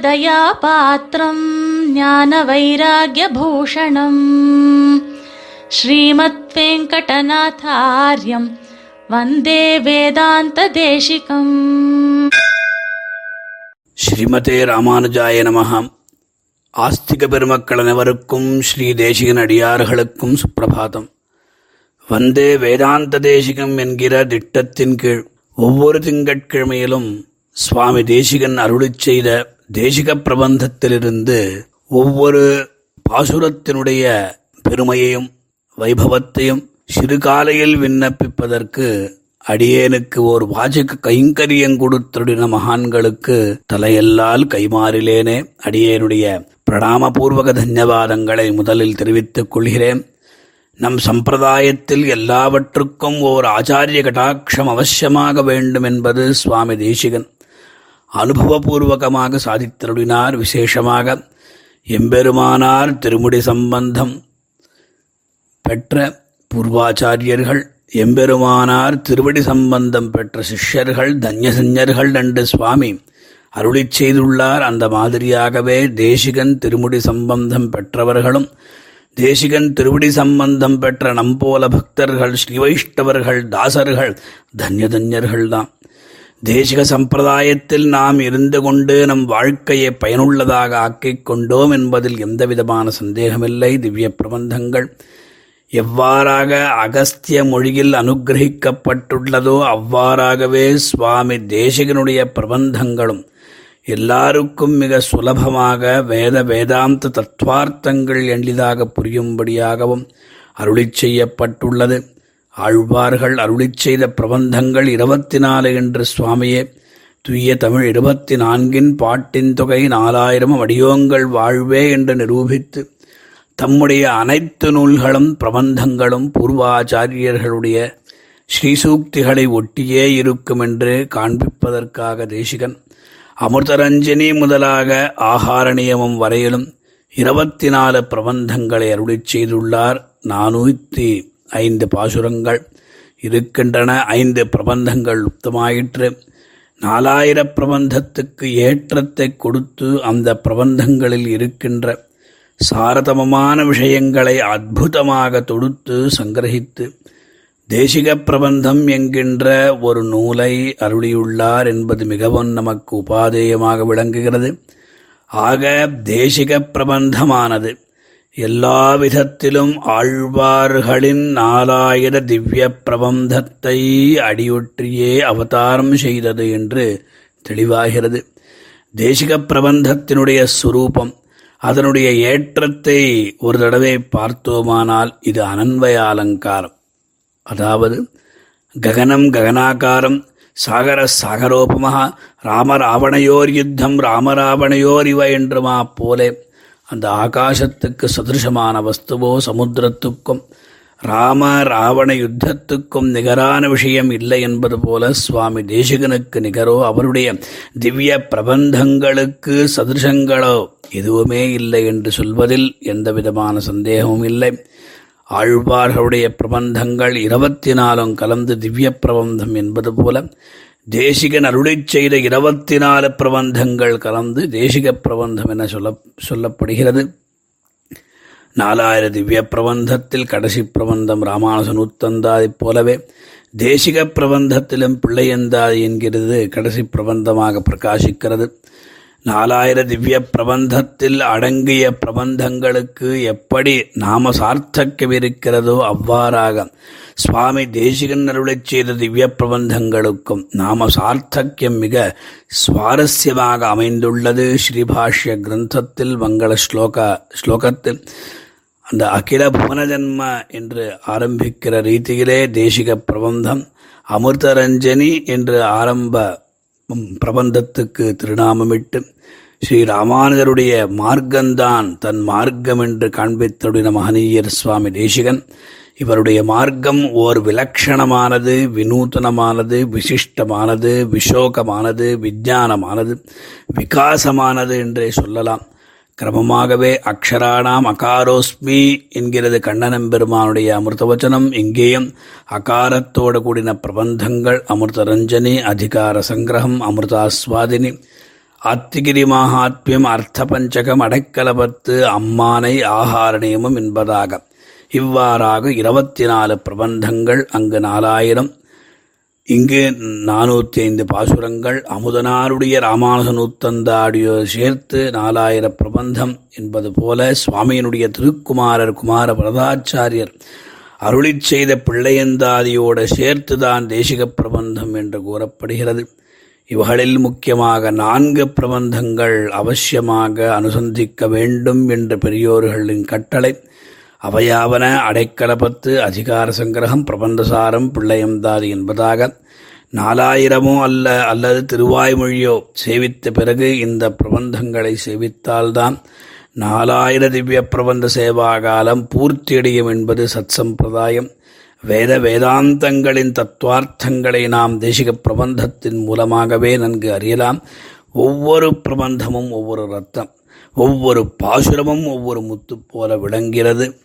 ராமானுஜதயாபாத்திரம் ஞான வைராகியபூஷணம் ஸ்ரீமத் வெங்கடநாதாரியம் வந்தே வேதாந்த தேசிகம் ஸ்ரீமதே ராமானுஜாய நமகாம் ஆஸ்திக பெருமக்கள் அனைவருக்கும் ஸ்ரீ தேசிகன் அடியார்களுக்கும் சுப்பிரபாதம் வந்தே வேதாந்த தேசிகம் என்கிற திட்டத்தின் கீழ் ஒவ்வொரு திங்கட்கிழமையிலும் சுவாமி தேசிகன் அருளிச் செய்த தேசிக பிரபந்தத்திலிருந்து ஒவ்வொரு பாசுரத்தினுடைய பெருமையையும் வைபவத்தையும் சிறுகாலையில் விண்ணப்பிப்பதற்கு அடியேனுக்கு ஒரு வாஜக கைங்கரியம் கொடுத்துடின மகான்களுக்கு தலையெல்லால் கைமாறிலேனே. அடியேனுடைய பிரணாமபூர்வக தன்யவாதங்களை முதலில் தெரிவித்துக் கொள்கிறேன். நம் சம்பிரதாயத்தில் எல்லாவற்றுக்கும் ஓர் ஆச்சாரிய கடாட்சம் அவசியமாக வேண்டும் என்பது சுவாமி தேசிகன். அனுபவபூர்வகமாக சாதித்தருளினார் விசேஷமாக. எம்பெருமானார் திருமுடி சம்பந்தம் பெற்ற பூர்வாச்சாரியர்கள் எம்பெருமானார் திருவடி சம்பந்தம் பெற்ற சிஷ்யர்கள் தன்யசஞ்சர்கள் நண்டு சுவாமி அருளி செய்துள்ளார். அந்த மாதிரியாகவே தேசிகன் திருமுடி சம்பந்தம் பெற்றவர்களும் தேசிகன் திருவடி சம்பந்தம் பெற்ற நம்போல பக்தர்கள் ஸ்ரீவைஷ்ணவர்கள் தாசர்கள் தன்யதன்யர்கள்தான். தேசிக சம்பிரதாயத்தில் நாம் இருந்து கொண்டு நம் வாழ்க்கையை பயனுள்ளதாக ஆக்கிக் கொண்டோம் என்பதில் எந்தவிதமான சந்தேகமில்லை. திவ்ய பிரபந்தங்கள் எவ்வாறாக அகஸ்திய மொழியில் அனுகிரகிக்கப்பட்டுள்ளதோ அவ்வாறாகவே சுவாமி தேசிகனுடைய பிரபந்தங்களும் எல்லாருக்கும் மிக சுலபமாக வேத வேதாந்த தத்துவார்த்தங்கள் எளிதாக புரியும்படியாகவும் அருளி செய்யப்பட்டுள்ளது. ஆழ்வார்கள் அருளிச் செய்த பிரபந்தங்கள் இருபத்தி நாலு என்று சுவாமியே. துய்ய தமிழ் இருபத்தி நான்கின் பாட்டின் தொகை நாலாயிரம் அடியோங்கள் வாழ்வே என்று நிரூபித்து தம்முடைய அனைத்து நூல்களும் பிரபந்தங்களும் பூர்வாச்சாரியர்களுடைய ஸ்ரீசூக்திகளை ஒட்டியே இருக்கும் என்று காண்பிப்பதற்காக தேசிகன் அமிர்தரஞ்சனி முதலாக ஆகார நியமம் வரையிலும் இருபத்தி நாலு பிரபந்தங்களை அருளிச் செய்துள்ளார் நானூற்றி ஐந்து பாசுரங்கள் இருக்கின்றன ஐந்து பிரபந்தங்கள் லுப்தமாயிற்று நாலாயிர பிரபந்தத்துக்கு ஏற்றத்தை கொடுத்து அந்த பிரபந்தங்களில் இருக்கின்ற சாரதமமான விஷயங்களை அற்புதமாக தொடுத்து சங்கிரகித்து தேசிக பிரபந்தம் என்கின்ற ஒரு நூலை அருளியுள்ளார் என்பது மிகவும் நமக்கு உபாதேயமாக விளங்குகிறது. ஆக தேசிக பிரபந்தமானது எல்லா விதத்திலும் ஆழ்வார்களின் நாலாயிர திவ்ய பிரபந்தத்தை அடியொற்றியே அவதாரம் செய்தது என்று தெளிவாகிறது. தேசிக பிரபந்தத்தினுடைய சுரூபம் அதனுடைய ஏற்றத்தை ஒரு தடவை பார்த்தோமானால் இது அனன்வய அலங்காரம் அதாவது ககனம் ககனாகாரம் சாகர சாகரோபமாக ராமராவணையோர் யுத்தம் ராமராவணையோர் இவ என்றுமா போலே அந்த ஆகாசத்துக்கு சதிருஷமான வஸ்துவோ சமுத்திரத்துக்கும் ராம ராவண யுத்தத்துக்கும் நிகரான விஷயம் இல்லை என்பது போல சுவாமி தேசிகனுக்கு நிகரோ அவருடைய திவ்ய பிரபந்தங்களுக்கு சதிருஷங்களோ எதுவுமே இல்லை என்று சொல்வதில் எந்த விதமான சந்தேகமும் இல்லை. ஆழ்வார்களுடைய பிரபந்தங்கள் இருபத்தி நாலும் கலந்து திவ்ய பிரபந்தம் என்பது போல தேசிகன் அருளை செய்த இருபத்தி நாலு பிரபந்தங்கள் கலந்து தேசிக பிரபந்தம் என சொல்ல சொல்லப்படுகிறது. நாலாயிர திவ்ய பிரபந்தத்தில் கடைசி பிரபந்தம் ராமானுஜ நூத்தந்தாதைப் போலவே தேசிக பிரபந்தத்திலும் பிள்ளையந்தாதி என்கிறது கடைசி பிரபந்தமாக பிரகாசிக்கிறது. நாலாயிர திவ்ய பிரபந்தத்தில் அடங்கிய பிரபந்தங்களுக்கு எப்படி நாம சார்த்தக்கம் இருக்கிறதோ அவ்வாறாக சுவாமி தேசிகன் அருளைச் செய்த திவ்ய பிரபந்தங்களுக்கும் நாம சார்த்தக்கியம் மிக சுவாரஸ்யமாக அமைந்துள்ளது. ஸ்ரீபாஷ்ய கிரந்தத்தில் மங்கள ஸ்லோக ஸ்லோகத்தில். அந்த அகில புவனஜன்ம என்று ஆரம்பிக்கிற ரீதியிலே தேசிக பிரபந்தம் அமிர்தரஞ்சனி என்று ஆரம்ப பிரபந்தத்துக்கு திருநாமமிட்டு ஸ்ரீ ராமானுஜருடைய மார்க்கம்தான் தன் மார்க்கம் என்று காண்பித்தருடைய மகனீயர் சுவாமி தேசிகன். இவருடைய மார்க்கம் ஓர் விலக்ஷணமானது வினூத்தனமானது விசிஷ்டமானது விஷோகமானது விஜானமானது விகாசமானது என்றே சொல்லலாம். கிரமமாகவே அக்ஷராணாம் அகாரோஸ்மி என்கிறது கண்ணனம் பெருமானுடைய அமிர்தவச்சனம். இங்கேயும் அகாரத்தோடு கூடின பிரபந்தங்கள் அமிர்தரஞ்சனி அதிகார சங்கிரகம் அமிர்தாஸ்வாதினி ஆத்திகிரி மகாத்மியம் அர்த்த பஞ்சகம் அடைக்கலபத்து அம்மானை ஆகார நியமம் என்பதாக. இவ்வாறாக இருபத்தி நாலு பிரபந்தங்கள் அங்கு நாலாயிரம். இங்கு நானூற்றி ஐந்து பாசுரங்கள். அமுதனாருடைய ராமானுசனூத்தந்தாடியோ சேர்த்து நாலாயிர பிரபந்தம் என்பது போல சுவாமியினுடைய திருக்குமாரர் குமார பிரதாச்சாரியர் அருளி செய்த பிள்ளையந்தாதியோடு சேர்த்துதான் தேசிக பிரபந்தம் என்று கூறப்படுகிறது. இவகளில் முக்கியமாக நான்கு பிரபந்தங்கள் அவசியமாக அனுசந்திக்க வேண்டும் என்ற பெரியோர்களின் கட்டளை. அவையாவன அடைக்கலப்பத்து அதிகார சங்கிரகம் பிரபந்தசாரம் பிள்ளையந்தாதி என்பதாக நாலாயிரமோ அல்ல அல்லது திருவாய்மொழியோ சேவித்த பிறகு இந்த பிரபந்தங்களை சேவித்தால்தான் நாலாயிர திவ்ய பிரபந்த சேவாகாலம் பூர்த்தியடையும் என்பது சத் சம்பிரதாயம் வேத வேதாந்தங்களின் தத்துவார்த்தங்களை நாம் தேசிக பிரபந்தத்தின் மூலமாகவே நன்கு அறியலாம். ஒவ்வொரு பிரபந்தமும் ஒவ்வொரு ரத்தம் ஒவ்வொரு பாசுரமும் ஒவ்வொரு முத்து போல விளங்கிறது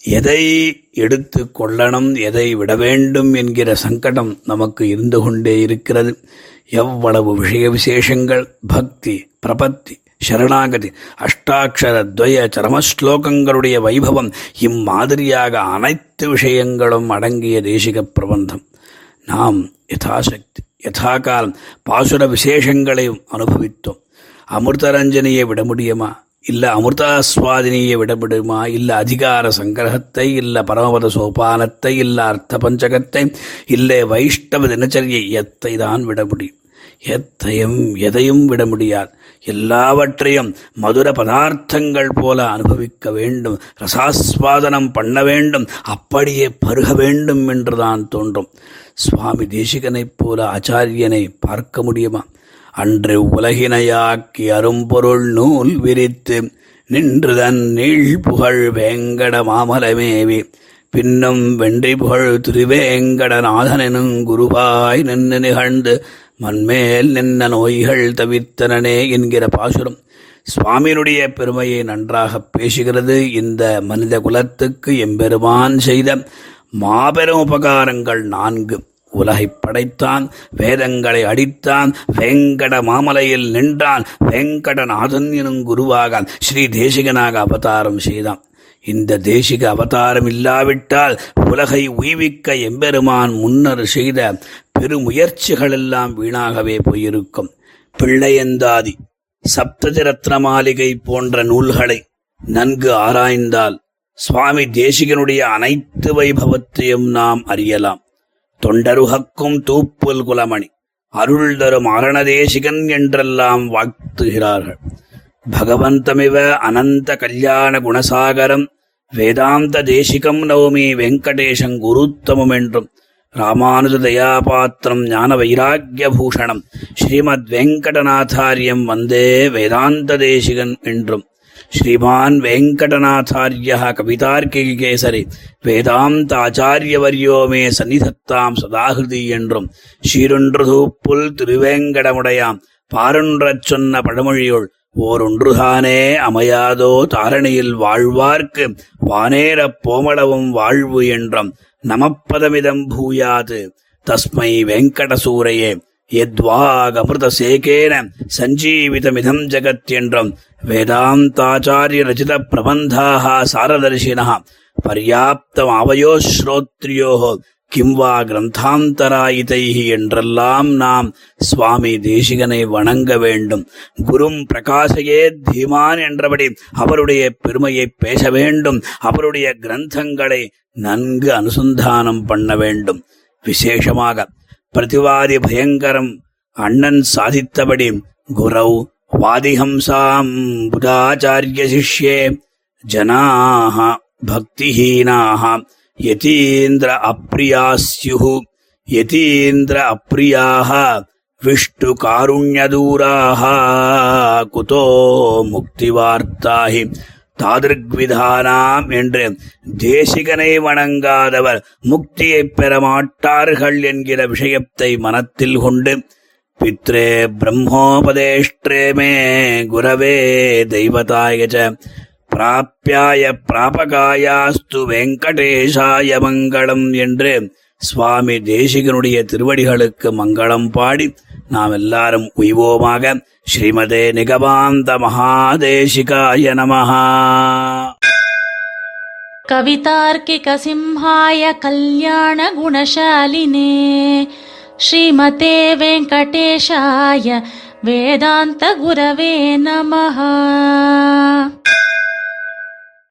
எதை எடுத்து கொள்ளணும் எதை விட வேண்டும் என்கிற சங்கடம் நமக்கு இருந்து கொண்டே இருக்கிறது. எவ்வளவு விஷய விசேஷங்கள் பக்தி பிரபத்தி சரணாகதி அஷ்டாட்சர துவய சரமஸ்லோகங்களுடைய வைபவம் இம்மாதிரியாக அனைத்து விஷயங்களும் அடங்கிய தேசிக பிரபந்தம். நாம் யதாசக்தி யதாகாலம் பாசுர விசேஷங்களையும் அனுபவித்தோம். அமிர்தரஞ்சனியை விட முடியுமா? இல்லை அமிர்தாஸ்வாதினியை விடப்படுமா? இல்லை அதிகார சங்கிரகத்தை? இல்லை பரமபத சோபானத்தை? இல்ல அர்த்த பஞ்சகத்தை? இல்லை வைஷ்ணவ தினச்சரியை எத்தை தான் விட முடியும்? எத்தையும் எதையும் விட முடியாது. எல்லாவற்றையும் மதுர பதார்த்தங்கள் போல அனுபவிக்க வேண்டும். ரசாஸ்வாதனம் பண்ண வேண்டும். அப்படியே பருக வேண்டும் என்றுதான் தோன்றும். சுவாமி தேசிகனைப் போல ஆச்சாரியனை பார்க்க முடியுமா? அன்று உலகினையாக்கி அரும்பொருள் நூல் விரித்து நின்றுதன் நீள் புகழ் வேங்கட மாமலமேவி. பின்னும் வென்றி புகழ் திருவேங்கடநாதனெனும் குருவாய் நின்று நிகழ்ந்து மண்மேல் நின்ன நோய்கள் தவிர்த்தனனே என்கிற பாசுரம். சுவாமியினுடைய பெருமையை நன்றாக பேசுகிறது. இந்த மனித குலத்துக்கு எம்பெருமான் செய்த மாபெரும் உபகாரங்கள் நான்கு. உலகை படைத்தான் வேதங்களை அடித்தான் வெங்கட மாமலையில் நின்றான் வெங்கடநாதன் எனும் குருவாக ஸ்ரீ தேசிகனாக அவதாரம் செய்தான். இந்த தேசிக அவதாரம் இல்லாவிட்டால் உலகை உய்விக்க எம்பெருமான் முன்னர் செய்த பெருமுயற்சிகளெல்லாம் வீணாகவே போயிருக்கும். பிள்ளையந்தாதி சப்ததிரத்ன மாளிகை போன்ற நூல்களை நன்கு ஆராய்ந்தால் சுவாமி தேசிகனுடைய அனைத்து வைபவத்தையும் நாம் அறியலாம். தொண்டருகக்கும் தூப்புல் குலமணி. அருள் தரும் அரணதேசிகன் என்றெல்லாம் வாழ்த்துகிறார்கள் பகவந்தமிவ அனந்த கல்யாண குணசாகரம் வேதாந்த தேசிகம் நவமி வெங்கடேசம் குருத்தமம் என்றும் ராமானுஜ தயாபாத்திரம் ஞான வைராக்கிய பூஷணம் ஸ்ரீமத் வெங்கடநாதாரியம் வந்தே வேதாந்த தேசிகன் என்றும் శ్రీమాన్ వెంకటనాథార్య కవితార్కికేసరి வேதாந்தாச்சாரியவரியோ மே சன்னிதத்தாம் சதாகிருதி என்றும் ஷீரொன்றுதூப்புல் திருவேங்கடமுடையாம் பாருன்றச் சொன்ன பழமொழியுள் ஓரொன்றுதானே அமையாதோ தாரணியில் வாழ்வார்க்கு வானேரப் போமளவும் வாழ்வு என்றும் நமப்பதமிதம் பூயாது தஸ்மை வெங்கடசூரையே. யத்வாகமிருதசேகேன சஞ்சீவிதமிதம் ஜகத் என்றும் வேதாந்தாச்சாரிய ரச்சித பிரபந்தாக சாரதர்ஷினா பர்யாப்தம் அவயோ ஸ்ரோத்ரியோ கிம் வா கிரந்தாந்தராயிதைஹி என்றெல்லாம் நாம் சுவாமி தேசிகனை வணங்க வேண்டும். குரும் பிரகாசையே தீமான் என்றபடி அவருடைய பெருமையை பேச வேண்டும். அவருடைய கிரந்தங்களை நன்கு அனுசந்தானம் பண்ண வேண்டும். விசேஷமாக பிரதிவாதி பயங்கரம் அண்ணன் சாதித்தபடி குரௌ வாதிஹம்சாம் புதாச்சாரிய சிஷ்யே ஜனாக பக்திஹீனாக யதீந்திர அப்ரியா அப்பிரியாஸ்யுः யதீந்திர அப்ரியாக விஷ்ணு காருண்யதூராக குதோ முக்திவார்த்தாஹி தாதிருக்விதானாம் என்று தேசிகனை வணங்காதவர் முக்தியைப் பெற மாட்டார்கள் என்கிற விஷயத்தை மனத்தில் கொண்டு பித்ரே பிரம்மோபதேஷ்டே மே குரவே தெய்வதாயஜ ச பிராப்பியாய பிராபகாயாஸ்து வெங்கடேஷாய மங்களம் என்று சுவாமி தேசிகனுடைய திருவடிகளுக்கு மங்களம் பாடி நாம் எல்லாரும் உய்வோமாக ஸ்ரீமதே நிகமாந்த மகாதேசிகாய நமஹா कवितार्किकसिंहाय कल्याणगुणशालिने श्रीमते वेङ्कटेशाय वेदान्तगुरवे नमः